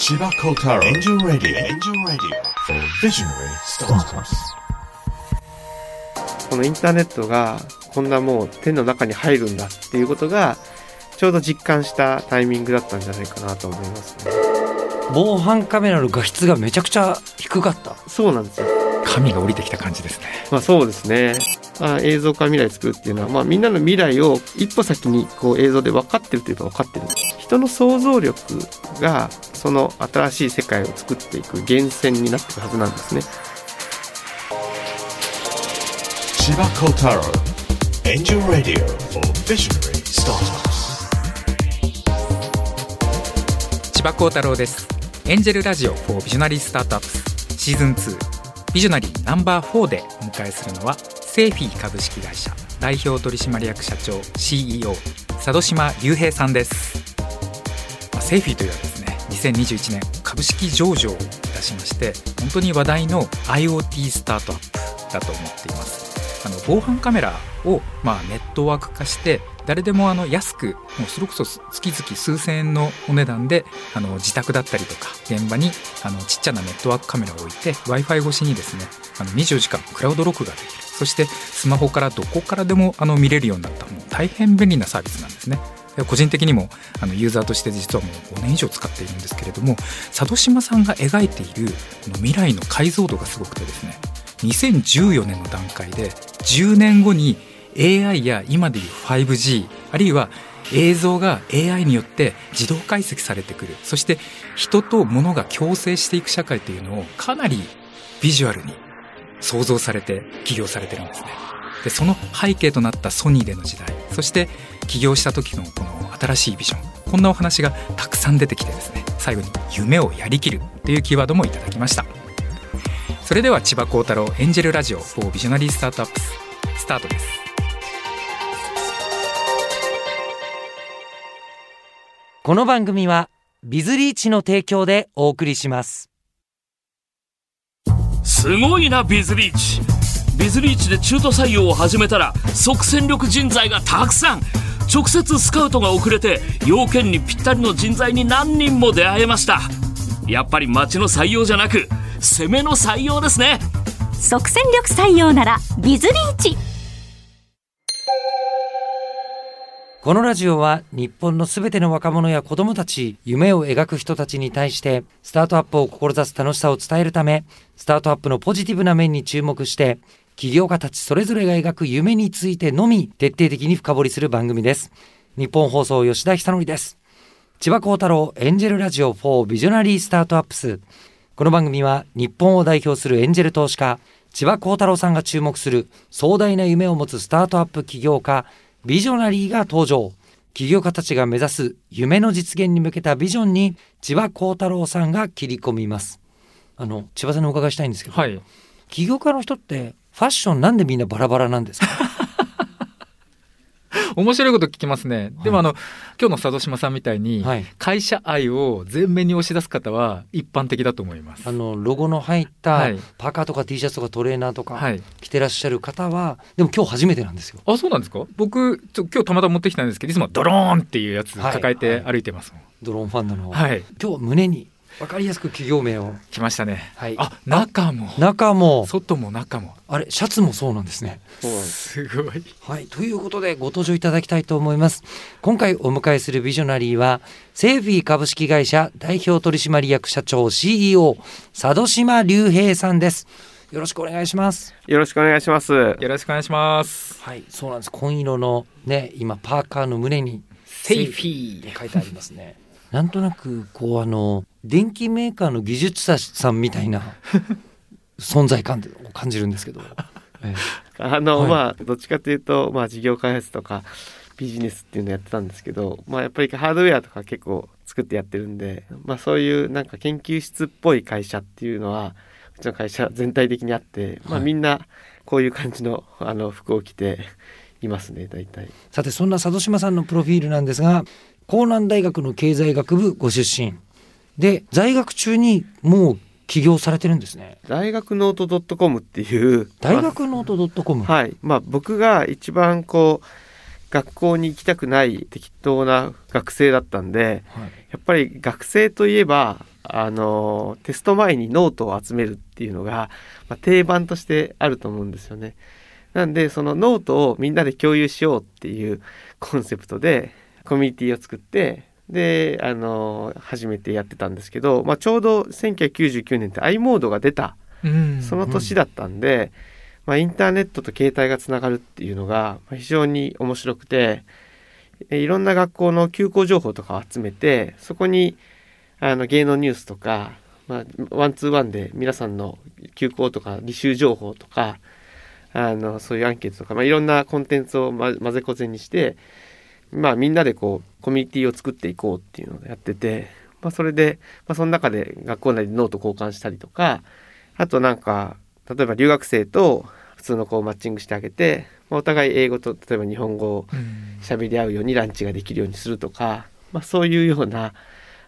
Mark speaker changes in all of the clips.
Speaker 1: 千葉幸太郎エンジェルラディオエンジェルラディオ Visionary Startups.
Speaker 2: このインターネットがこんなもう手の中に入るんだっていうことがちょうど実感したタイミングだったんじゃないかなと思いますね。
Speaker 3: 防犯カメラの画質がめちゃくちゃ低かった。
Speaker 2: そうなんですよ。
Speaker 4: 神が降りてきた感じですね。
Speaker 2: まあそうですね。まあ、映像化未来作るっていうのは、まあ、みんなの未来を一歩先にこう映像で分かってるといえば分かってる。人の想像力がその新しい世界を作っていく源泉になっていくはずなんですね。
Speaker 1: 千葉幸太郎エンジェルラディオ for Visionary Startups.
Speaker 4: 千葉幸太郎ですエンジェルラジオ for ビジョナリースタートアップスシーズン2ビジョナリーナンバー4でお迎えするのはセーフィー株式会社代表取締役社長 CEO 佐渡島隆平さんです、まあ、セーフィーというのはですね2021年株式上場をいたしまして本当に話題の IoT スタートアップだと思っていますあの防犯カメラを、まあ、ネットワーク化して誰でもあの安くもうそれこそ月々数千円のお値段であの自宅だったりとか現場にあのちっちゃなネットワークカメラを置いて w i f i 越しにですねあの24時間クラウド録画できるそしてスマホからどこからでもあの見れるようになったもう大変便利なサービスなんですね。個人的にもあのユーザーとして実はもう5年以上使っているんですけれども佐渡島さんが描いているこの未来の解像度がすごくてですね2014年の段階で10年後に AI や今でいう 5G あるいは映像が AI によって自動解析されてくるそして人と物が共生していく社会というのをかなりビジュアルに想像されて起業されてるんですね。でその背景となったソニーでの時代そして起業した時のこの新しいビジョンこんなお話がたくさん出てきてですね最後に夢をやりきるというキーワードもいただきました。それでは千葉幸太郎エンジェルラジオ for ビジョナリースタートアップススタートです。
Speaker 3: この番組はビズリーチの提供でお送りします。
Speaker 5: すごいなビズリーチ。ビズリーチで中途採用を始めたら即戦力人材がたくさん直接スカウトが遅れて要件にぴったりの人材に何人も出会えました。やっぱり町の採用じゃなく攻めの採用ですね。
Speaker 6: 即戦力採用ならビズリーチ。
Speaker 3: このラジオは日本のすべての若者や子供たち、夢を描く人たちに対して、スタートアップを志す楽しさを伝えるため、スタートアップのポジティブな面に注目して、起業家たちそれぞれが描く夢についてのみ徹底的に深掘りする番組です。日本放送吉田久典です。千葉幸太郎エンジェルラジオ4ビジョナリースタートアップス。この番組は日本を代表するエンジェル投資家、千葉幸太郎さんが注目する壮大な夢を持つスタートアップ起業家、ビジョナリーが登場。起業家たちが目指す夢の実現に向けたビジョンに千葉幸太郎さんが切り込みます。あの、千葉さんにお伺いしたいんですけど、
Speaker 4: はい
Speaker 3: 起業家の人ってファッションなんでみんなバラバラなんですか？
Speaker 4: 面白いこと聞きますね、でもあの今日の佐渡島さんみたいに、
Speaker 3: はい。
Speaker 4: 会社愛を前面に押し出す方は一般的だと思います。
Speaker 3: あの、ロゴの入った
Speaker 4: はい。
Speaker 3: パーカーとか T シャツとかトレーナーとか
Speaker 4: はい。
Speaker 3: 着てらっしゃる方は、でも今日初めてなんですよ。
Speaker 4: あそうなんですか？僕ちょ今日たまたま持ってきたんですけどいつもドローンっていうやつ
Speaker 3: はい。
Speaker 4: 抱えて歩いてます
Speaker 3: ドローンファンなの。を。
Speaker 4: はい、
Speaker 3: 今日は胸に分かりやすく企業名を。
Speaker 4: 来ましたね、
Speaker 3: はい
Speaker 4: あ中も
Speaker 3: 中も、
Speaker 4: 外も中も
Speaker 3: あれ、シャツもそうなんですね。
Speaker 2: す
Speaker 4: ごい
Speaker 3: はい。ということでご登場いただきたいと思います。今回お迎えするビジョナリーは、セーフィー株式会社代表取締役社長 CEO、佐渡島隆平さんです。よろしくお願いします。
Speaker 2: よろしくお願いします
Speaker 4: よろしくお願いします
Speaker 3: はい、そうなんです。紺色のね、今パーカーの胸に
Speaker 4: セーフィー
Speaker 3: って書いてありますね。なんとなくこうあの電機メーカーの技術者さんみたいな 存在感を感じるんですけど。ええ
Speaker 2: あの、
Speaker 3: はい
Speaker 2: まあどっちかというと、まあ、事業開発とかビジネスっていうのやってたんですけど、まあ、やっぱりハードウェアとか結構作ってやってるんで、まあ、そういうなんか研究室っぽい会社っていうのはうちの会社全体的にあって、まあ、
Speaker 3: はい
Speaker 2: みんなこういう感じのあの服を着ていますね大体。
Speaker 3: さてそんな佐渡島さんのプロフィールなんですが甲南大学の経済学部ご出身。で在学中にもう起業されてるんですね。
Speaker 2: 大学ノートドットコムっていう。
Speaker 3: 大学ノートドットコム、
Speaker 2: はい。まあ僕が一番こう学校に行きたくない適当な学生だったんで
Speaker 3: はい。
Speaker 2: やっぱり学生といえばあのテスト前にノートを集めるっていうのが、まあ、定番としてあると思うんですよね。なんでそのノートをみんなで共有しようっていうコンセプトでコミュニティを作ってであの初めてやってたんですけど、まあ、ちょうど1999年って i モードが出た
Speaker 4: うん。
Speaker 2: その年だったんで、まあ、インターネットと携帯がつながるっていうのがまあ非常に面白くてえいろんな学校の休校情報とかを集めてそこにあの芸能ニュースとか、まあ、ワンツーワンで皆さんの休校とか履修情報とかあのそういうアンケートとか、まあ、いろんなコンテンツをま混ぜこぜにして、まあ、みんなでこうコミュニティを作っていこうっていうのをやってて、まあ、それで、まあ、その中で学校内でノート交換したりとかあとなんか例えば留学生と普通の子をマッチングしてあげて、まあお互い英語と例えば日本語を
Speaker 4: うん。
Speaker 2: 喋り合うようにランチができるようにするとか、まあ、そういうような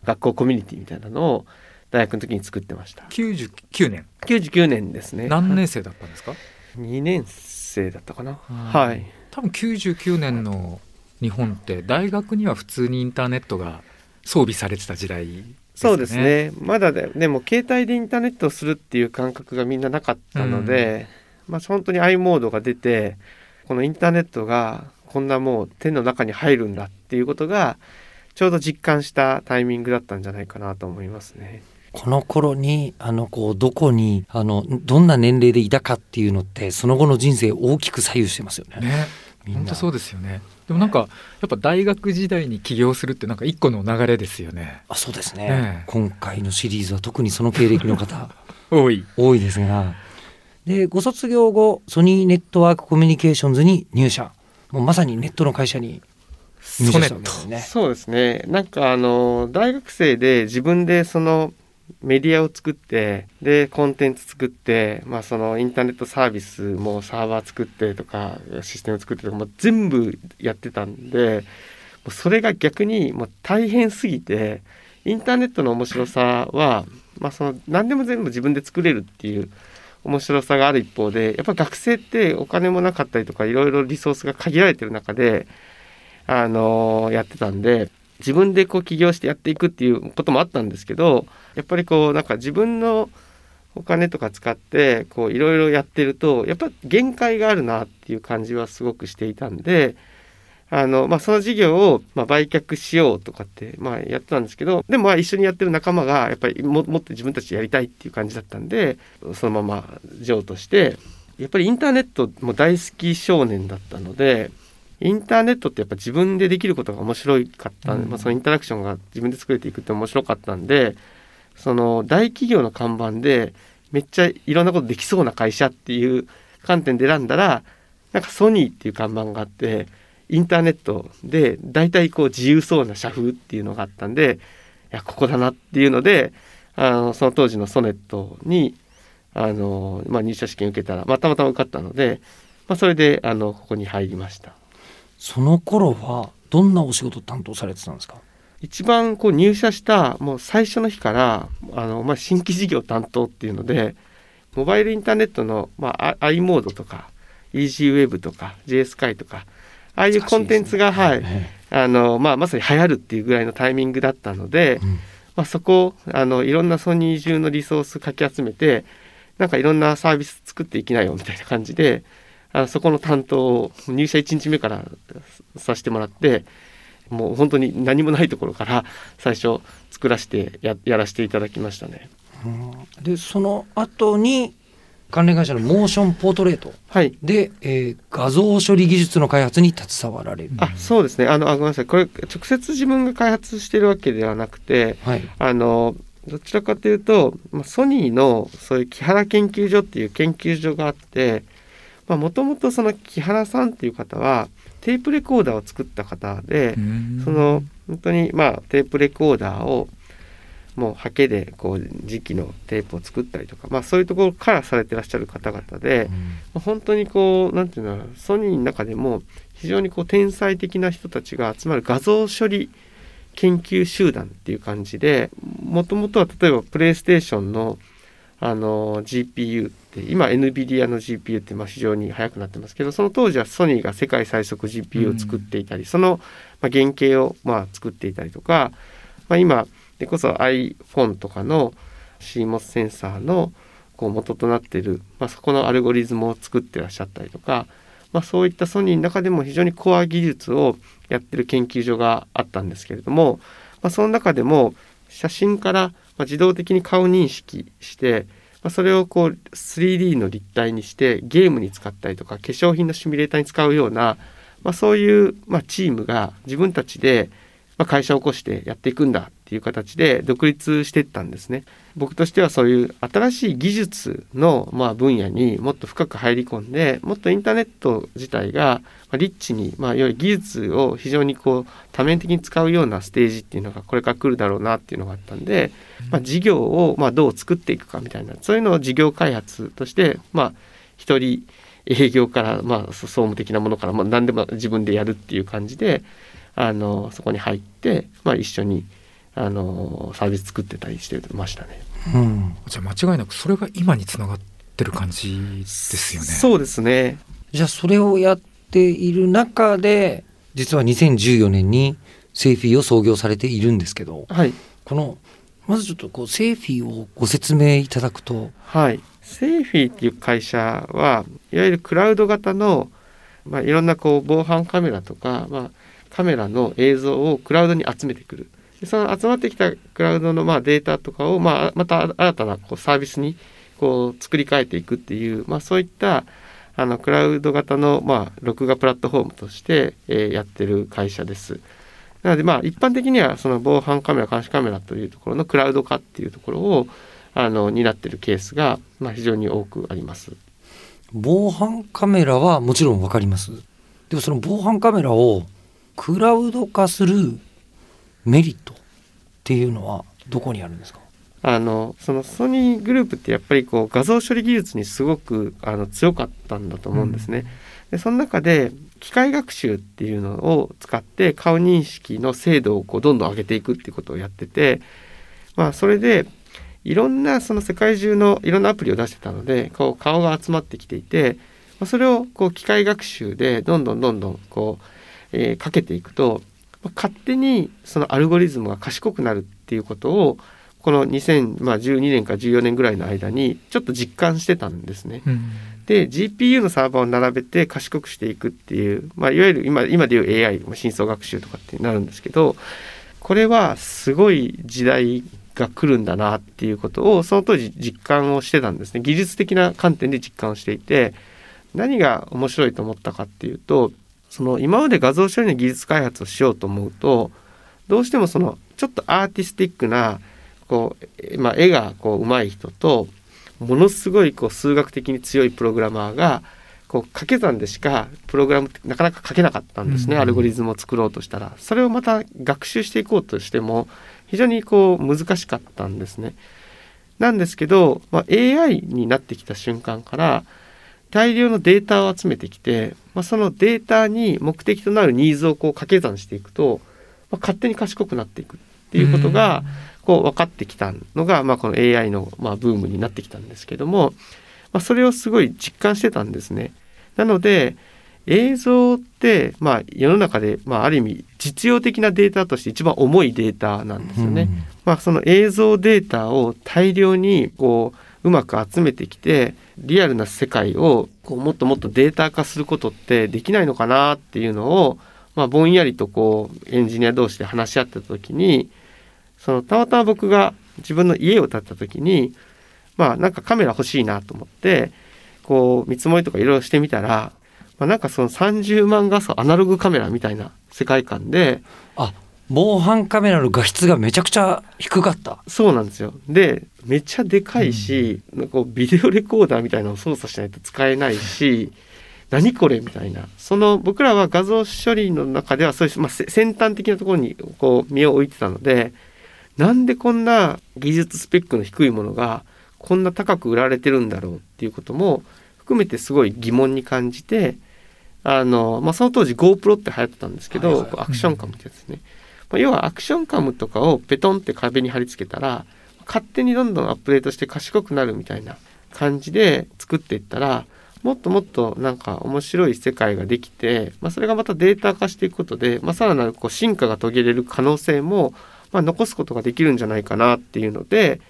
Speaker 2: 学校コミュニティみたいなのを大学の時に作ってました。
Speaker 4: 99年。
Speaker 2: 99年ですね。
Speaker 4: 何年生だったんですか
Speaker 2: ？2年生だったかな。
Speaker 4: うん。
Speaker 2: はい。
Speaker 4: 多分99年の日本って大学には普通にインターネットが装備されてた時代ですよね
Speaker 2: そうですねまだででも携帯でインターネットをするっていう感覚がみんななかったので、まあ本当に i モードが出てこのインターネットがこんなもう手の中に入るんだっていうことがちょうど実感したタイミングだったんじゃないかなと思いますね。
Speaker 3: この頃にあのこうどこにあのどんな年齢でいたかっていうのってその後の人生を大きく左右してますよね。
Speaker 4: ね
Speaker 3: みんな。
Speaker 4: 本当そうですよね。でもなんかやっぱ大学時代に起業するってなんか一個の流れですよね。
Speaker 3: あそうですね、
Speaker 4: ええ。
Speaker 3: 今回のシリーズは特にその経歴の方
Speaker 4: 多い。
Speaker 3: 多いですが。でご卒業後ソニーネットワークコミュニケーションズに入社。もうまさにネットの会社に入社したわけですね。
Speaker 2: そうですね。なんかあの大学生で自分でそのメディアを作ってでコンテンツ作って、まあ、そのインターネットサービスもサーバー作ってとかシステム作ってとかもう全部やってたんでもうそれが逆にもう大変すぎてインターネットの面白さは、まあ、その何でも全部自分で作れるっていう面白さがある一方でやっぱ学生ってお金もなかったりとかいろいろリソースが限られてる中であのやってたんで自分でこう起業してやっていくっていうこともあったんですけどやっぱりこうなんか自分のお金とか使ってこういろいろやってるとやっぱ限界があるなっていう感じはすごくしていたんであの、まあ、その事業をま売却しようとかってまあやってたんですけどでもまあ一緒にやってる仲間がやっぱりももっと自分たちやりたいっていう感じだったんでそのまま譲渡してやっぱりインターネットも大好き少年だったのでインターネットってやっぱ自分でできることが面白かった、
Speaker 4: うん
Speaker 2: まあ、そのインタラクションが自分で作れていくって面白かったんでその大企業の看板でめっちゃいろんなことできそうな会社っていう観点で選んだらなんかソニーっていう看板があってインターネットで大体こう自由そうな社風っていうのがあったんでいやここだなっていうのであのその当時のソネットにあの、まあ、入社試験受けたら、まあ、たまたま受かったので、まあ、それであのここに入りました。
Speaker 3: その頃はどんなお仕事担当されてたんですか？
Speaker 2: 一番こう入社したもう最初の日からあの、まあ、新規事業担当っていうのでモバイルインターネットの、まあ、i モードとか EasyWeb とか JSKY とかああいうコンテンツが、はい
Speaker 3: え
Speaker 2: あのまあ、まさに流行るっていうぐらいのタイミングだったので、
Speaker 3: うん。
Speaker 2: まあ、そこをあのいろんなソニー中のリソースかき集めてなんかいろんなサービス作っていきなよみたいな感じであのそこの担当を入社1日目からさせてもらってもう本当に何もないところから 最初作らせてややらせていただきましたね。
Speaker 3: うんでその後に関連会社のモーションポートレート
Speaker 2: はい
Speaker 3: で、えー画像処理技術の開発に携わられる。
Speaker 2: あそうですねあのあごめんなさいこれ直接自分が開発してるわけではなくて
Speaker 3: はい。
Speaker 2: あのどちらかというと、まあ、ソニーのそういう木原研究所っていう研究所があってもともとその木原さんっていう方はテープレコーダーを作った方で、その本当にまあテープレコーダーをもうハケでこう磁気のテープを作ったりとか、まあ、そういうところからされてらっしゃる方々で、まあ本当にこうなんていうのソニーの中でも非常にこう天才的な人たちが集まる画像処理研究集団っていう感じでもともとは例えばプレイステーションのあの GPU って今 NVIDIA の GPU ってまあ非常に速くなってますけどその当時はソニーが世界最速 GPU を作っていたり、そのまあ原型をまあ作っていたりとか、まあ、今でこそ iPhone とかの CMOS センサーのこう元となっている、まあ、そこのアルゴリズムを作ってらっしゃったりとか、まあ、そういったソニーの中でも非常にコア技術をやってる研究所があったんですけれども、まあ、その中でも写真からま自動的に顔認識して、まあ、それをこう 3D の立体にしてゲームに使ったりとか化粧品のシミュレーターに使うような、まあ、そういうまあチームが自分たちでまあ会社を起こしてやっていくんだっていう形で独立してったんですね。僕としてはそういう新しい技術のまあ分野にもっと深く入り込んでもっとインターネット自体がリッチに、まあ、いわゆる技術を非常にこう多面的に使うようなステージっていうのがこれから来るだろうなっていうのがあったんで、まあ、事業をまあどう作っていくかみたいなそういうのを事業開発としてまあ一人営業からまあ総務的なものからまあ何でも自分でやるっていう感じであのそこに入って、まあ、一緒にあのサービス作ってたりしてましたね。
Speaker 3: うん、
Speaker 4: じゃあ間違いなくそれが今につながってる感じですよね。
Speaker 2: そうですね。
Speaker 3: じゃあそれをやっている中で実は2014年にセーフィーを創業されているんですけど
Speaker 2: はい。
Speaker 3: このまずちょっとこうセーフィーをご説明いただくと
Speaker 2: はい。セーフィーっていう会社はいわゆるクラウド型の、まあ、いろんなこう防犯カメラとか、まあ、カメラの映像をクラウドに集めてくる。でその集まってきたクラウドのまあデータとかを、まあ、また新たなこうサービスにこう作り変えていくっていう、まあ、そういったあのクラウド型のまあ録画プラットフォームとして、えやってる会社です。なのでまあ一般的にはその防犯カメラ監視カメラというところのクラウド化っていうところをあの担ってるケースがまあ非常に多くあります。
Speaker 3: 防犯カメラはもちろんわかりますでもその防犯カメラをクラウド化するメリットっていうのはどこにあるんですか？
Speaker 2: あのそのソニーグループってやっぱりこう画像処理技術にすごくあの強かったんだと思うんですね。でその中で機械学習っていうのを使って顔認識の精度をこうどんどん上げていくっていうことをやってて、まあ、それでいろんなその世界中のいろんなアプリを出してたのでこう顔が集まってきていて、まあ、それをこう機械学習でどんどんどんどんこう、えーかけていくと、まあ勝手にそのアルゴリズムが賢くなるっていうことをこの2012年か14年ぐらいの間にちょっと実感してたんですね。
Speaker 4: うん
Speaker 2: で GPU のサーバーを並べて賢くしていくっていう、まあ、いわゆる今今でいう AI まあ深層学習とかってなるんですけどこれはすごい時代が来るんだなっていうことをその当時実感をしてたんですね技術的な観点で実感をしていて何が面白いと思ったかっていうとその今まで画像処理の技術開発をしようと思うとどうしてもそのちょっとアーティスティックなこう、えまあ、絵がこう上手い人とものすごいこう数学的に強いプログラマーがこう掛け算でしかプログラムってなかなか書けなかったんですね、
Speaker 4: うん。
Speaker 2: アルゴリズムを作ろうとしたら。それをまた学習していこうとしても非常にこう難しかったんですね。なんですけど、まあ、AI になってきた瞬間から大量のデータを集めてきて、まあ、そのデータに目的となるニーズをこう掛け算していくと、まあ、勝手に賢くなっていくっていうことがこう分かってきたのが、まあ、この AI のまあブームになってきたんですけども、まあ、それをすごい実感してたんですね。なので映像って、まあ、世の中で、まあ、ある意味実用的なデータとして一番重いデータなんですよね。まあ、その映像データを大量にこううまく集めてきてリアルな世界をこうもっともっとデータ化することってできないのかなっていうのを、まあ、ぼんやりとこうエンジニア同士で話し合ってた時にそのたまたま僕が自分の家を建てた時にまあなんかカメラ欲しいなと思ってこう見積もりとかいろいろしてみたら、まあ、なんかその30万画素アナログカメラみたいな世界観で
Speaker 3: あ防犯カメラの画質がめちゃくちゃ低かった
Speaker 2: そうなんですよ。で、めっちゃでかいし、なんかこうビデオレコーダーみたいなのを操作しないと使えないし、何これみたいな。その僕らは画像処理の中ではそういう、まあ、せ先端的なところにこう身を置いてたので、なんでこんな技術スペックの低いものがこんな高く売られてるんだろうっていうことも含めてすごい疑問に感じて、あの、まあ、その当時 GoPro って流行ってたんですけど、
Speaker 3: はいはい
Speaker 2: アクションカムってやつですね。まあ、要はアクションカムとかをペトンって壁に貼り付けたら勝手にどんどんアップデートして賢くなるみたいな感じで作っていったらもっともっとなんか面白い世界ができて、まあ、それがまたデータ化していくことで、まあ、さらなるこう進化が遂げれる可能性も、まあ、残すことができるんじゃないかなっていうので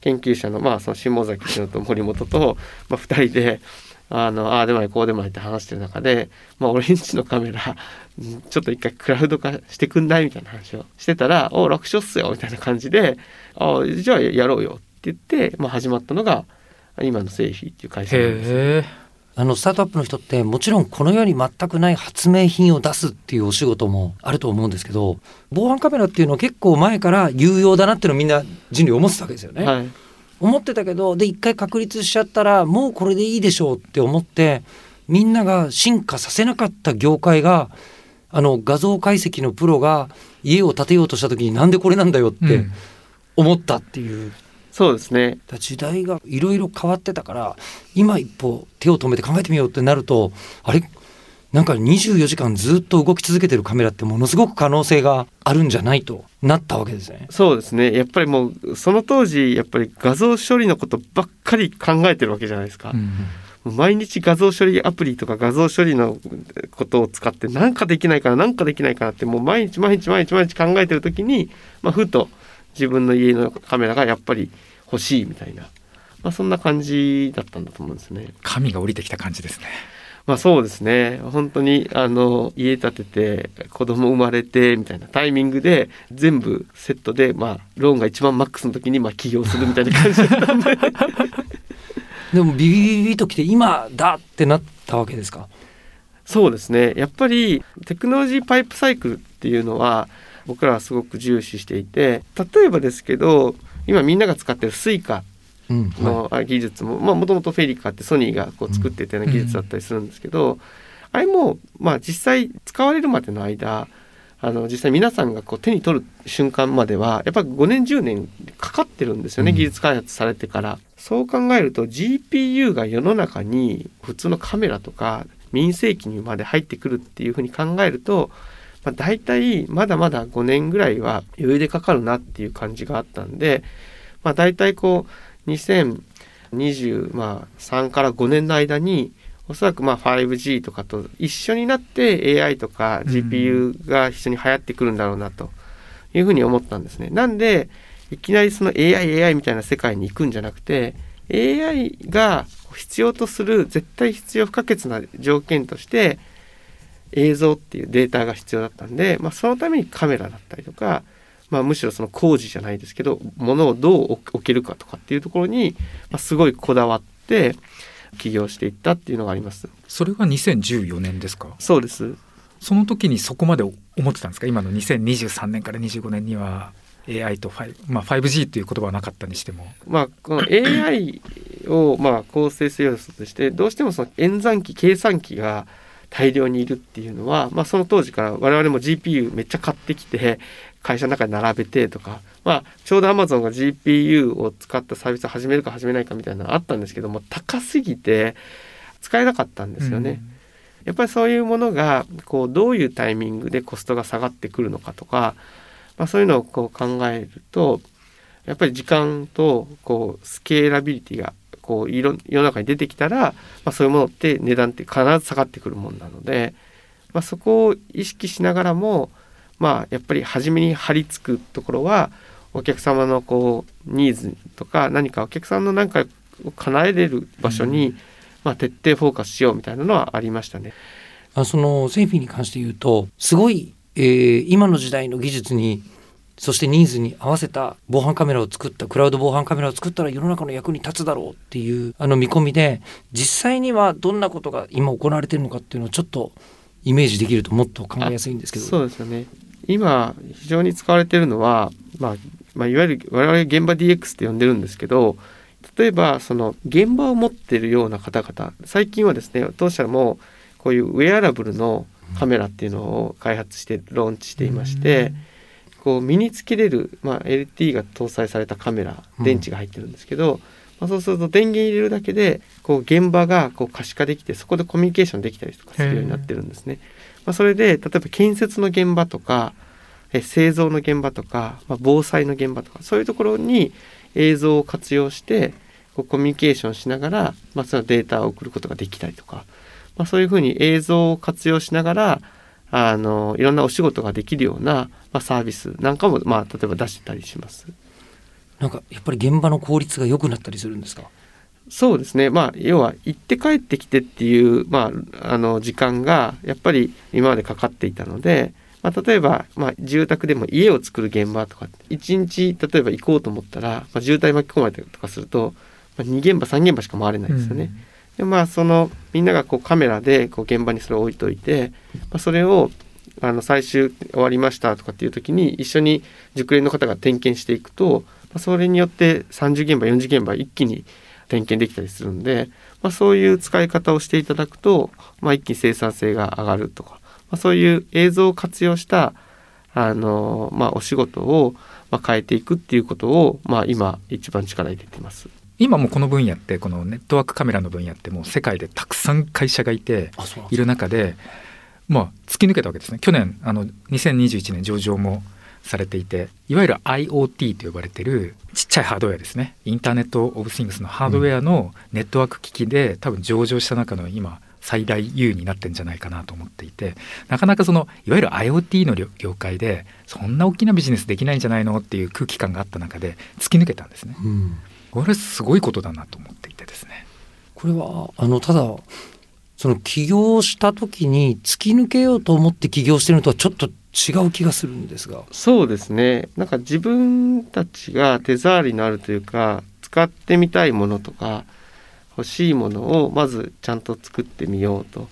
Speaker 2: 研究者の,、まあその下崎っていうのと森本と、まあ、2人であのああでもないこうでもないって話してる中で、まあ、俺んちのカメラちょっと一回クラウド化してくんない？みたいな話をしてたら「お楽勝っすよ」みたいな感じで「あじゃあやろうよ」って言って、まあ、始まったのが今のセーフィーっていう会社なんです。
Speaker 3: あのスタートアップの人ってもちろんこの世に全くない発明品を出すっていうお仕事もあると思うんですけど防犯カメラっていうのは結構前から有用だなっていうのをみんな人類思ってたわけですよね。
Speaker 2: はい
Speaker 3: 思ってたけどで一回確立しちゃったらもうこれでいいでしょうって思ってみんなが進化させなかった業界があの画像解析のプロが家を建てようとした時になんでこれなんだよって
Speaker 4: うん。
Speaker 3: 思ったっていう、
Speaker 2: そうですね。
Speaker 3: 時代がいろいろ変わってたから今一歩手を止めて考えてみようってなるとあれ？なんか24時間ずっと動き続けてるカメラってものすごく可能性があるんじゃないとなったわけですね。
Speaker 2: そうですね。やっぱりもうその当時やっぱり画像処理のことばっかり考えてるわけじゃないですか。
Speaker 4: うん
Speaker 2: 毎日画像処理アプリとか画像処理のことを使って何かできないかな何かできないかなってもう毎日毎日毎日毎日考えてる時に、まあ、ふと自分の家のカメラがやっぱり欲しいみたいな、まあ、そんな感じだったんだと思うんですね。
Speaker 4: 神が降りてきた感じですね。
Speaker 2: まあそうですね。本当にあの家建てて子供生まれてみたいなタイミングで全部セットで、まあ、ローンが一番マックスの時にまあ起業するみたいな感じだったんで
Speaker 3: でもビビビビときて今だってなったわけですか？
Speaker 2: そうですねやっぱりテクノロジーハイプサイクルっていうのは僕らはすごく重視していて例えばですけど今みんなが使ってる Suica
Speaker 3: うん
Speaker 2: のあ技術ももともと FeliCa ってソニーがこう作っていたような技術だったりするんですけど、あれもまあ実際使われるまでの間あの実際皆さんがこう手に取る瞬間まではやっぱ5年10年かかってるんですよね、
Speaker 3: うん
Speaker 2: 技術開発されてから。そう考えると GPU が世の中に普通のカメラとか民生機にまで入ってくるっていうふうに考えると、まあ、大体まだまだ5年ぐらいは余裕でかかるなっていう感じがあったんで、まあ、大体こう2023から5年の間におそらくま 5G とかと一緒になって AI とか GPU が一緒に流行ってくるんだろうなというふうに思ったんですね。なんでいきなりその AI、AI みたいな世界に行くんじゃなくて AI が必要とする絶対必要不可欠な条件として映像っていうデータが必要だったんで、まあ、そのためにカメラだったりとか、まあ、むしろその工事じゃないですけど物をどう置置けるかとかっていうところに、まあ、すごいこだわって起業していったっていうのがあります。
Speaker 4: それが2014年ですか？
Speaker 2: そうです。
Speaker 4: その時にそこまで思ってたんですか？今の2023年から25年には AI と5、まあ、5G という言葉はなかったにしても
Speaker 2: まあ、この AI をまあ構成する要素としてどうしてもその演算機計算機が大量にいるっていうのは、まあ、その当時から我々も GPU めっちゃ買ってきて会社の中に並べてとか、まあ、ちょうど Amazon が GPU を使ったサービスを始めるか始めないかみたいなのあったんですけども高すぎて使えなかったんですよね。やっぱりそういうものがこうどういうタイミングでコストが下がってくるのかとか、まあ、そういうのをこう考えるとやっぱり時間とこうスケーラビリティがこういろ世の中に出てきたら、まあ、そういうものって値段って必ず下がってくるもんなので、まあ、そこを意識しながらも、まあ、やっぱり初めに張り付くところはお客様のこうニーズとか何かお客さんの何かを叶えれる場所に、まあ、徹底フォーカスしようみたいなのはありましたね。
Speaker 3: あそのセーフィーに関して言うとすごい、えー今の時代の技術にそしてニーズに合わせた防犯カメラを作ったクラウド防犯カメラを作ったら世の中の役に立つだろうっていうあの見込みで実際にはどんなことが今行われてるのかっていうのをちょっとイメージできるともっと考えやすいんですけど。
Speaker 2: そうですよね。今非常に使われてるのは、まあまあ、いわゆる我々現場 DX って呼んでるんですけど例えばその現場を持ってるような方々最近はですね当社もこういうウェアラブルのカメラっていうのを開発してローンチしていまして、こう身につけれる、まあ、LT が搭載されたカメラ
Speaker 3: うん
Speaker 2: 電池が入ってるんですけど、まあ、そうすると電源入れるだけでこう現場がこう可視化できてそこでコミュニケーションできたりとかするようになってるんですね。まあ、それで例えば建設の現場とかえ製造の現場とか、まあ、防災の現場とかそういうところに映像を活用してこうコミュニケーションしながら、まあ、そのデータを送ることができたりとか、まあ、そういうふうに映像を活用しながらあのいろんなお仕事ができるような、まあ、サービスなんかも、まあ、例えば出してたりします。
Speaker 3: なんかやっぱり現場の効率が良くなったりするんですか？
Speaker 2: そうですね、まあ、要は行って帰ってきてっていう、まあ、あの時間がやっぱり今までかかっていたので、まあ、例えば、まあ、住宅でも家を作る現場とか1日例えば行こうと思ったら、まあ、渋滞巻き込まれたりとかすると、まあ、2現場3現場しか回れないですよね。でまあそのみんながこうカメラでこう現場にそれを置いといて、まあ、それをあの最終終わりましたとかっていう時に一緒に熟練の方が点検していくと、まあ、それによって30現場40現場一気に点検できたりするんで、まあ、そういう使い方をしていただくと、まあ、一気に生産性が上がるとか、まあ、そういう映像を活用したあの、まあ、お仕事をまあ変えていくっていうことを、まあ、今一番力入れてます。
Speaker 4: 今もこの分野ってこのネットワークカメラの分野ってもう世界でたくさん会社がいている中でまあ突き抜けたわけですね。去年あの2021年上場もされていていわゆる IoT と呼ばれてるちっちゃいハードウェアですね。インターネット・オブ・シングスのハードウェアのネットワーク機器で多分上場した中の今最大優位になってんじゃないかなと思っていてなかなかそのいわゆる IoT の業業界でそんな大きなビジネスできないんじゃないのっていう空気感があった中で突き抜けたんですね。
Speaker 3: うん
Speaker 4: これすごいことだなと思っていてですね。
Speaker 3: これはあのただその起業した時に突き抜けようと思って起業してるのとはちょっと違う気がするんですが。
Speaker 2: そうですね。なんか自分たちが手触りのあるというか使ってみたいものとか欲しいものをまずちゃんと作ってみようと。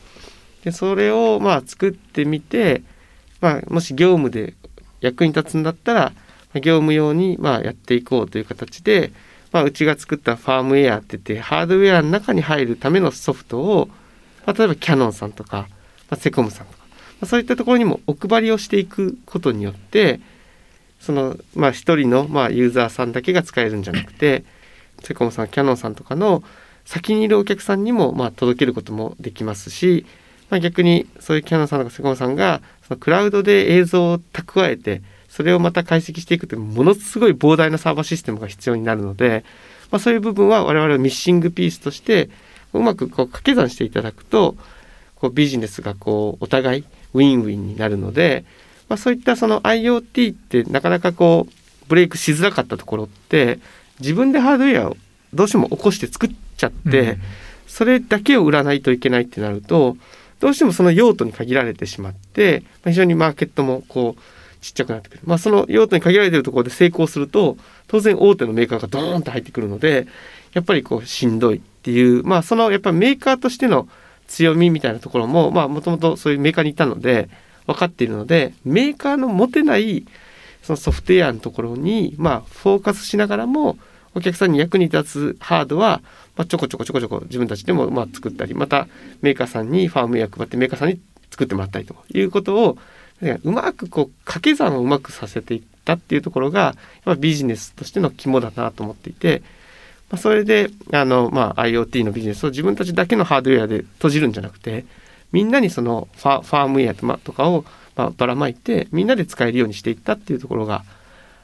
Speaker 2: でそれをまあ作ってみて、まあ、もし業務で役に立つんだったらまあ業務用にまあやっていこうという形で、まあ、うちが作ったファームウェアって言ってハードウェアの中に入るためのソフトを、まあ、例えばキャノンさんとか、まあ、セコムさんとか、まあ、そういったところにもお配りをしていくことによってそのまあ一人のまあユーザーさんだけが使えるんじゃなくてセコムさんキャノンさんとかの先にいるお客さんにもまあ届けることもできますし、まあ、逆にそういうキャノンさんとかセコムさんがそのクラウドで映像を蓄えてそれをまた解析していくというものすごい膨大なサーバーシステムが必要になるので、まあ、そういう部分は我々はミッシングピースとしてうまくこう掛け算していただくとこうビジネスがこうお互いウィンウィンになるので、まあ、そういったその IoT ってなかなかこうブレイクしづらかったところって自分でハードウェアをどうしても起こして作っちゃって、
Speaker 4: うん。
Speaker 2: それだけを売らないといけないってなるとどうしてもその用途に限られてしまって、まあ、非常にマーケットもこうちっちゃくなってくる、まあ、その用途に限られてるところで成功すると当然大手のメーカーがドーンと入ってくるのでやっぱりこうしんどいっていうまあそのやっぱりメーカーとしての強みみたいなところもまあもともとそういうメーカーにいたので分かっているのでメーカーの持てないそのソフトウェアのところにまあフォーカスしながらもお客さんに役に立つハードは、まあ、ちょこちょこちょこちょこ自分たちでもまあ作ったりまたメーカーさんにファームウェア配ってメーカーさんに作ってもらったりということをうまくこう掛け算をうまくさせていったっていうところがやっぱビジネスとしての肝だなと思っていて、まあ、それであの、まあ、IoT のビジネスを自分たちだけのハードウェアで閉じるんじゃなくてみんなにそのファームウェアとかを、まあ、ばらまいてみんなで使えるようにしていったっていうところが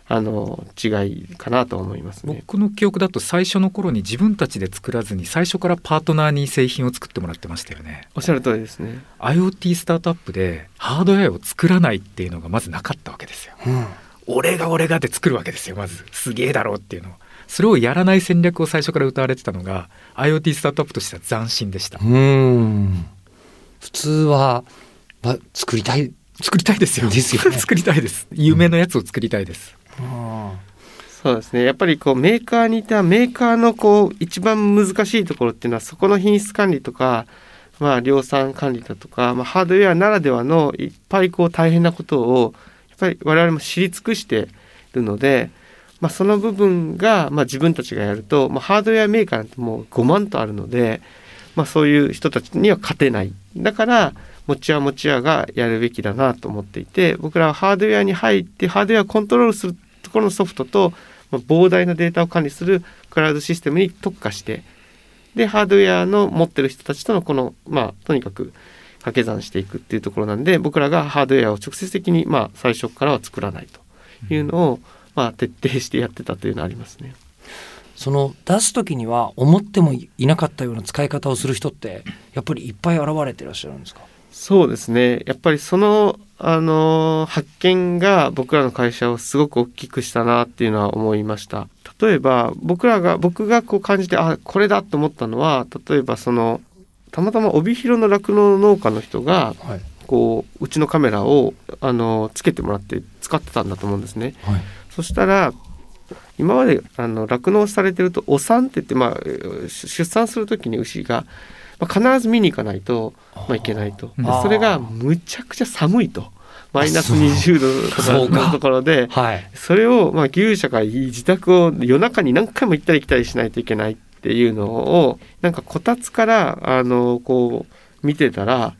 Speaker 2: あの違いかなと思いますね。
Speaker 4: 僕の記憶だと最初の頃に自分たちで作らずに最初からパートナーに製品を作ってもらってましたよね。
Speaker 2: おっしゃる通りですね。
Speaker 4: IoT スタートアップでハードウェアを作らないっていうのがまずなかったわけですよ。
Speaker 3: うん。
Speaker 4: 俺が俺がで作るわけですよまず。すげえだろうっていうのを。それをやらない戦略を最初から歌われてたのが IoT スタートアップとしては斬新でした、
Speaker 3: うん。普通は、まあ、作りたい。
Speaker 4: 作りたいですよ。
Speaker 3: ですよね。
Speaker 4: 作りたいです。夢のやつを作りたいです、
Speaker 2: そうですね。やっぱりこうメーカーにいたメーカーのこう一番難しいところっていうのはそこの品質管理とか、まあ、量産管理だとか、まあ、ハードウェアならではのいっぱいこう大変なことをやっぱり我々も知り尽くしてるので、まあ、その部分が、ま、自分たちがやると、ま、ハードウェアメーカーなんてもう5万とあるので、ま、そういう人たちには勝てない。だから持ち屋持ち屋がやるべきだなと思っていて僕らはハードウェアに入ってハードウェアをコントロールするこのソフトと、膨大なデータを管理するクラウドシステムに特化してでハードウェアの持ってる人たちとのこのまあとにかく掛け算していくっていうところなんで僕らがハードウェアを直接的にまあ最初からは作らないというのを、まあ徹底してやってたというのはありますね。
Speaker 3: その出す時には思ってもいなかったような使い方をする人ってやっぱりいっぱい現れてらっしゃるんですか？
Speaker 2: そうですね。やっぱりそのあの発見が僕らの会社をすごく大きくしたなっていうのは思いました。例えば僕らが僕がこう感じてあこれだと思ったのは例えばそのたまたま帯広の酪農農家の人が
Speaker 3: はい。
Speaker 2: こううちのカメラをあのつけてもらって使ってたんだと思うんですね。
Speaker 3: はい。
Speaker 2: そしたら今まであの酪農されてるとお産って言って、まあ、出出産する時に牛が、まあ、必ず見に行かないと、まあ、いけないと。それがむちゃくちゃ寒いと。マイナス20度と
Speaker 3: か
Speaker 2: かのところで
Speaker 3: はい。
Speaker 2: それを、まあ、牛舎が自宅を夜中に何回も行ったり来たりしないといけないっていうのをなんかこたつからあのこう見てたら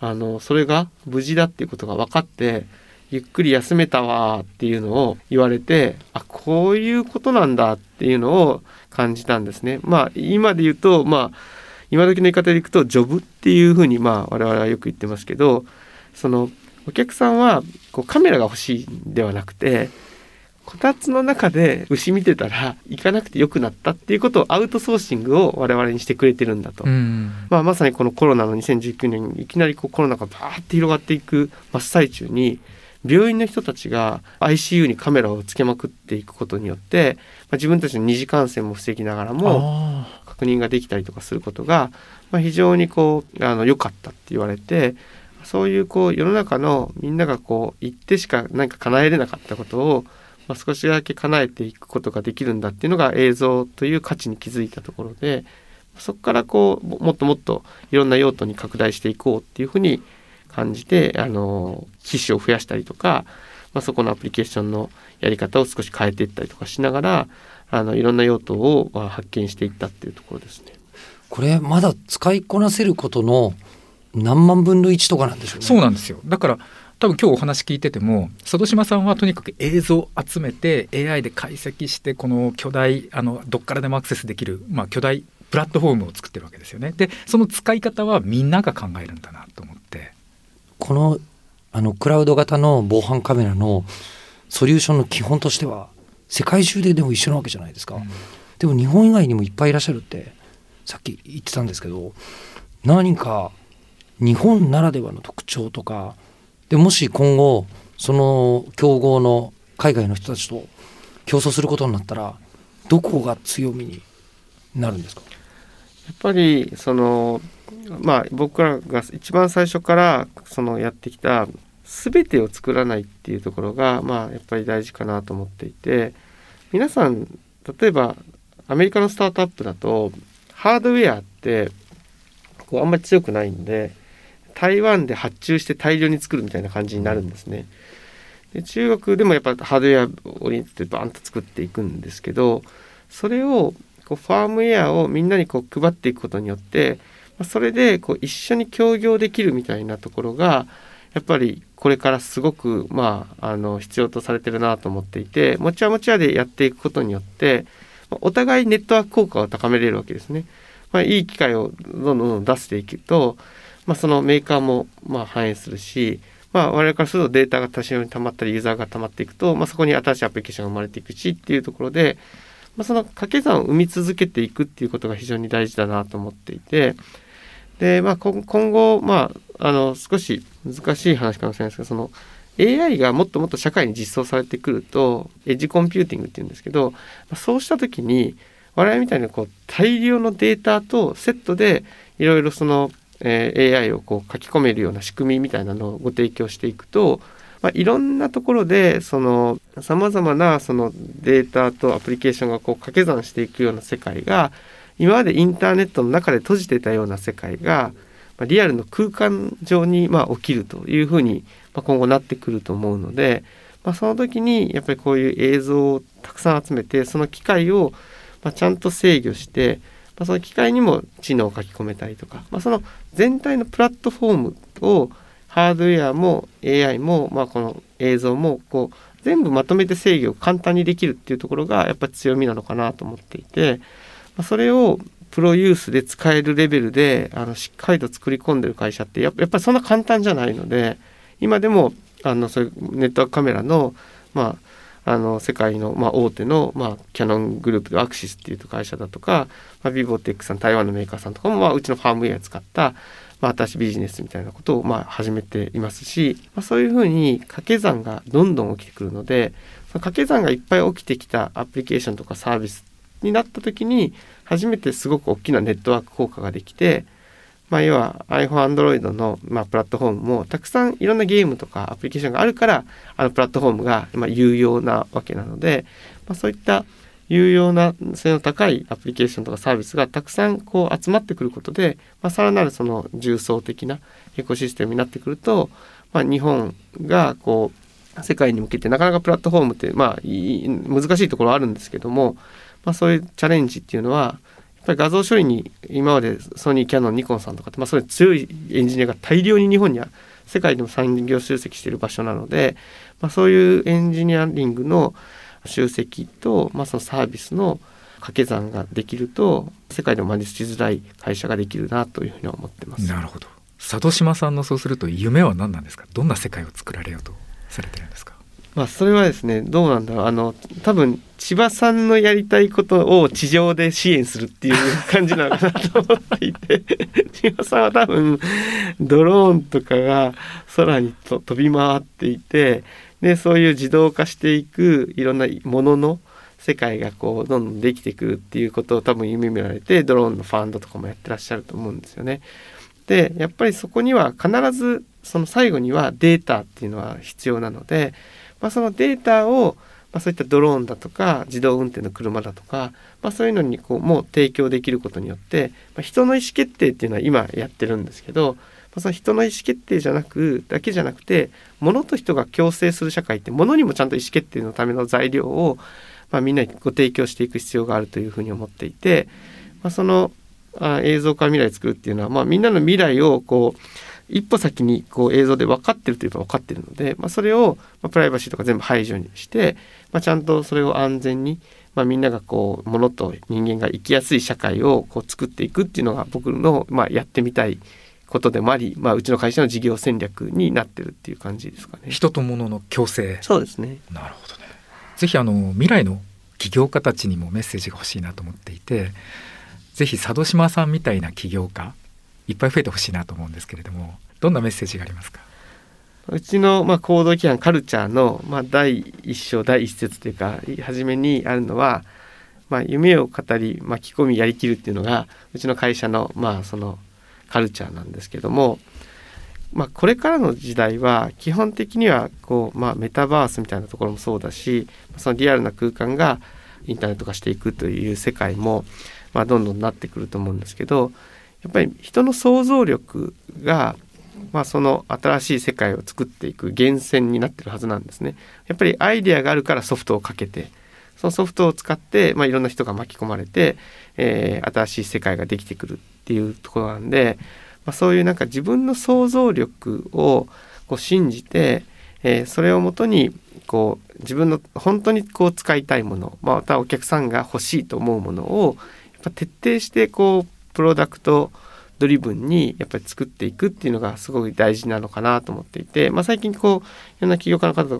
Speaker 2: あのそれが無事だっていうことが分かってゆっくり休めたわっていうのを言われてあこういうことなんだっていうのを感じたんですね。まあ今で言うとまあ今時の言い方でいくとジョブっていうふうにまあ我々はよく言ってますけどそのお客さんはこうカメラが欲しいんではなくてこたつの中で牛見てたら行かなくてよくなったっていうことをアウトソーシングを我々にしてくれてるんだと。
Speaker 4: うん
Speaker 2: まあ、まさにこのコロナの2019年にいきなりこうコロナがバーって広がっていく真っ最中に病院の人たちが ICU にカメラをつけまくっていくことによって、まあ、自分たちの二次感染も防ぎながらも
Speaker 4: あ
Speaker 2: 確認ができたりとかすることが、まあ、非常にこうあの良かったって言われてそういうこう世の中のみんながこう言ってしかなんか叶えれなかったことを、まあ、少しだけ叶えていくことができるんだっていうのが映像という価値に気づいたところでそこからこうもっともっといろんな用途に拡大していこうっていうふうに感じてあの機種を増やしたりとか、まあ、そこのアプリケーションのやり方を少し変えていったりとかしながらあのいろんな用途をまあ発見していったっていうところですね。
Speaker 3: これまだ使いこなせることの何万分の1とかなんでしょうね。
Speaker 4: そうなんですよだから多分今日お話聞いてても佐渡島さんはとにかく映像を集めて AI で解析してこの巨大あのどっからでもアクセスできる、まあ、巨大プラットフォームを作ってるわけですよねでその使い方はみんなが考えるんだなと思って
Speaker 3: このあのクラウド型の防犯カメラのソリューションの基本としては世界中ででも一緒なわけじゃないですか、でも日本以外にもいっぱいいらっしゃるってさっき言ってたんですけど何か日本ならではの特徴とかでもし今後その競合の海外の人たちと競争することになったらどこが強みになるんですか？
Speaker 2: やっぱりそのまあ僕らが一番最初からそのやってきた全てを作らないっていうところがまあやっぱり大事かなと思っていて皆さん例えばアメリカのスタートアップだとハードウェアってこうあんまり強くないんで台湾で発注して大量に作るみたいな感じになるんですね。で中国でもやっぱハードウェアオリンテッドでバンと作っていくんですけどそれをこうファームウェアをみんなにこう配っていくことによってそれでこう一緒に協業できるみたいなところがやっぱりこれからすごくまああの必要とされてるなと思っていてもちはもちはでやっていくことによってお互いネットワーク効果を高めれるわけですね。まあ、いい機会をどんどんどんどん出していくと、まあ、そのメーカーもまあ反映するし、まあ、我々からするとデータが多少溜まったりユーザーが溜まっていくと、まあ、そこに新しいアプリケーションが生まれていくしっていうところで、まあ、その掛け算を生み続けていくっていうことが非常に大事だなと思っていてで、まあ、今今後、まあ、あの少し難しい話かもしれないですけどその AI がもっともっと社会に実装されてくるとエッジコンピューティングっていうんですけど、まあそうした時に我々みたいなこう大量のデータとセットでいろいろその、えー AI をこう書き込めるような仕組みみたいなのをご提供していくと、まあ、いろんなところでそのさまざまなそのデータとアプリケーションがこう掛け算していくような世界が今までインターネットの中で閉じてたような世界が、ま、リアルの空間上にま起きるというふうに、ま、今後なってくると思うので、まあ、その時にやっぱりこういう映像をたくさん集めてその機械をまちゃんと制御して、まあ、その機械にも知能を書き込めたりとか、まあ、その全体のプラットフォームをハードウェアも AI も、まあ、この映像もこう全部まとめて制御を簡単にできるっていうところがやっぱり強みなのかなと思っていて、それをプロユースで使えるレベルであのしっかりと作り込んでる会社ってやっぱりそんな簡単じゃないので今でもあのそういうネットワークカメラのまああの世界の、まあ、大手の、まあ、キャノングループでアクシスっていう会社だとか、まあ、ビボテックさん台湾のメーカーさんとかも、まあ、うちのファームウェア使った、まあ、新しいビジネスみたいなことをまあ始めていますし、まあ、そういうふうに掛け算がどんどん起きてくるのでその掛け算がいっぱい起きてきたアプリケーションとかサービスってになった時に初めてすごく大きなネットワーク効果ができて、まあ、要は iPhone、Android のまあプラットフォームもたくさんいろんなゲームとかアプリケーションがあるからあのプラットフォームがま有用なわけなので、まあ、そういった有用な性の高いアプリケーションとかサービスがたくさんこう集まってくることで、まあ、さらなるその重層的なエコシステムになってくると、まあ、日本がこう世界に向けてなかなかプラットフォームってまあ難しいところはあるんですけども、まあ、そういうチャレンジっていうのはやっぱり画像処理に今までソニーキャノンニコンさんとかって、まあ、それ強いエンジニアが大量に日本には世界でも産業集積している場所なので、まあ、そういうエンジニアリングの集積と、まあ、そのサービスの掛け算ができると世界でも真似しづらい会社ができるなというふうには思ってます。
Speaker 4: なるほど。佐渡島さんのそうすると夢は何なんですか？どんな世界を作られようとされてるんですか？
Speaker 2: まあ、それはですねどうなんだろうあの多分千葉さんのやりたいことを地上で支援するっていう感じなのかなと思っていて 千葉さんは多分ドローンとかが空にと飛び回っていてでそういう自動化していくいろんなものの世界がこうどんどんできてくるっていうことを多分夢見られてドローンのファンドとかもやってらっしゃると思うんですよね。でやっぱりそこには必ずその最後にはデータっていうのは必要なので、まあ、そのデータを、まあ、そういったドローンだとか自動運転の車だとか、まあ、そういうのにこうもう提供できることによって、まあ、人の意思決定っていうのは今やってるんですけど、まあ、その人の意思決定じゃなくだけじゃなくて物と人が共生する社会って物にもちゃんと意思決定のための材料を、まあ、みんなにご提供していく必要があるというふうに思っていて、まあ、そのあ映像から未来作るっていうのは、まあ、みんなの未来をこう一歩先にこう映像で分かってるといえば分かってるので、まあ、それを、まあ、プライバシーとか全部排除にして、まあ、ちゃんとそれを安全に、まあ、みんながこう物と人間が生きやすい社会をこう作っていくっていうのが僕の、まあ、やってみたいことでもあり、まあ、うちの会社の事業戦略になってるっていう感じですかね。
Speaker 4: 人と物の共生。
Speaker 2: そうですね。
Speaker 4: なるほどね。ぜひあの未来の起業家たちにもメッセージが欲しいなと思っていてぜひ佐渡島さんみたいな起業家いっぱい増えてほしいなと思うんですけれどもどんなメッセージがありますか？
Speaker 2: うちの、まあ、行動規範カルチャーの、まあ、第一章第一節というか初めにあるのは、まあ、夢を語り巻き込みやりきるっていうのがうちの会社の,、まあそのカルチャーなんですけども、まあ、これからの時代は基本的にはこう、まあ、メタバースみたいなところもそうだしそのリアルな空間がインターネット化していくという世界も、まあ、どんどんなってくると思うんですけどやっぱり人の想像力がまあ、その新しい世界を作っていく源泉になってるはずなんですね。やっぱりアイデアがあるからソフトをかけてそのソフトを使って、まあ、いろんな人が巻き込まれて、えー新しい世界ができてくるっていうところなんで、まあ、そういうなんか自分の想像力をこう信じて、えーそれをもとにこう自分の本当にこう使いたいもの、まあ、またお客さんが欲しいと思うものをやっぱ徹底してこうプロダクトドリブンにやっぱり作っていくっていうのがすごく大事なのかなと思っていて、まあ、最近こういろんな起業家の方と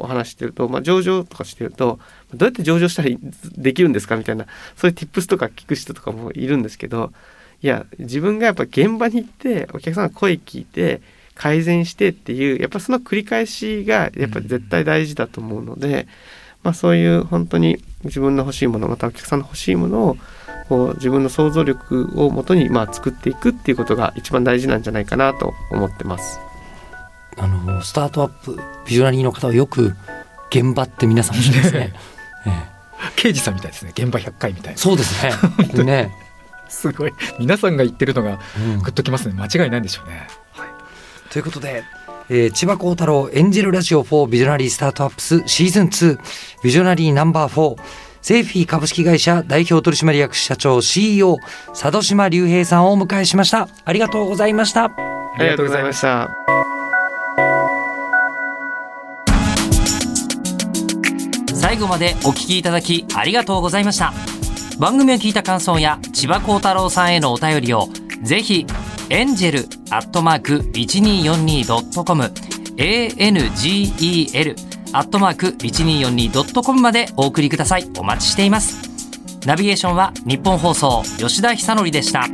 Speaker 2: お話してると、まあ、上場とかしてるとどうやって上場したらできるんですかみたいなそういう tips とか聞く人とかもいるんですけどいや自分がやっぱ現場に行ってお客さんの声聞いて改善してっていうやっぱその繰り返しがやっぱ絶対大事だと思うので、まあ、そういう本当に自分の欲しいものまたお客さんの欲しいものをこう自分の想像力をもとにまあ作っていくっていうことが一番大事なんじゃないかなと思ってます。
Speaker 3: あのスタートアップビジョナリーの方はよく現場って皆さんおっしゃいますね。ええ
Speaker 4: 刑事さんみたいですね現場100回みたいな
Speaker 3: そうですね。ね。
Speaker 4: すごい皆さんが言ってるのが
Speaker 3: うん
Speaker 4: グッときますね間違いないんでしょうね、はい
Speaker 3: ということで、えー千葉幸太郎エンジェルラジオ4ビジョナリースタートアップスシーズン2ビジョナリーナンバー4セーフィー株式会社代表取締役社長 CEO 佐渡島隆平さんをお迎えしました。ありがとうございました。
Speaker 2: ありがとうございました。
Speaker 7: 最後までお聞きいただきありがとうございました。番組を聞いた感想や千葉幸太郎さんへのお便りをぜひエンジェルアットマーク 1242.com angel アットマーク 1242.com までお送りください。お待ちしています。ナビゲーションは日本放送吉田久則でした。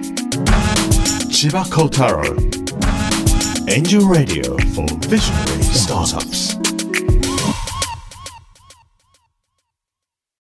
Speaker 1: 千葉コータロー。エンジョンラディオ for visionary ビス。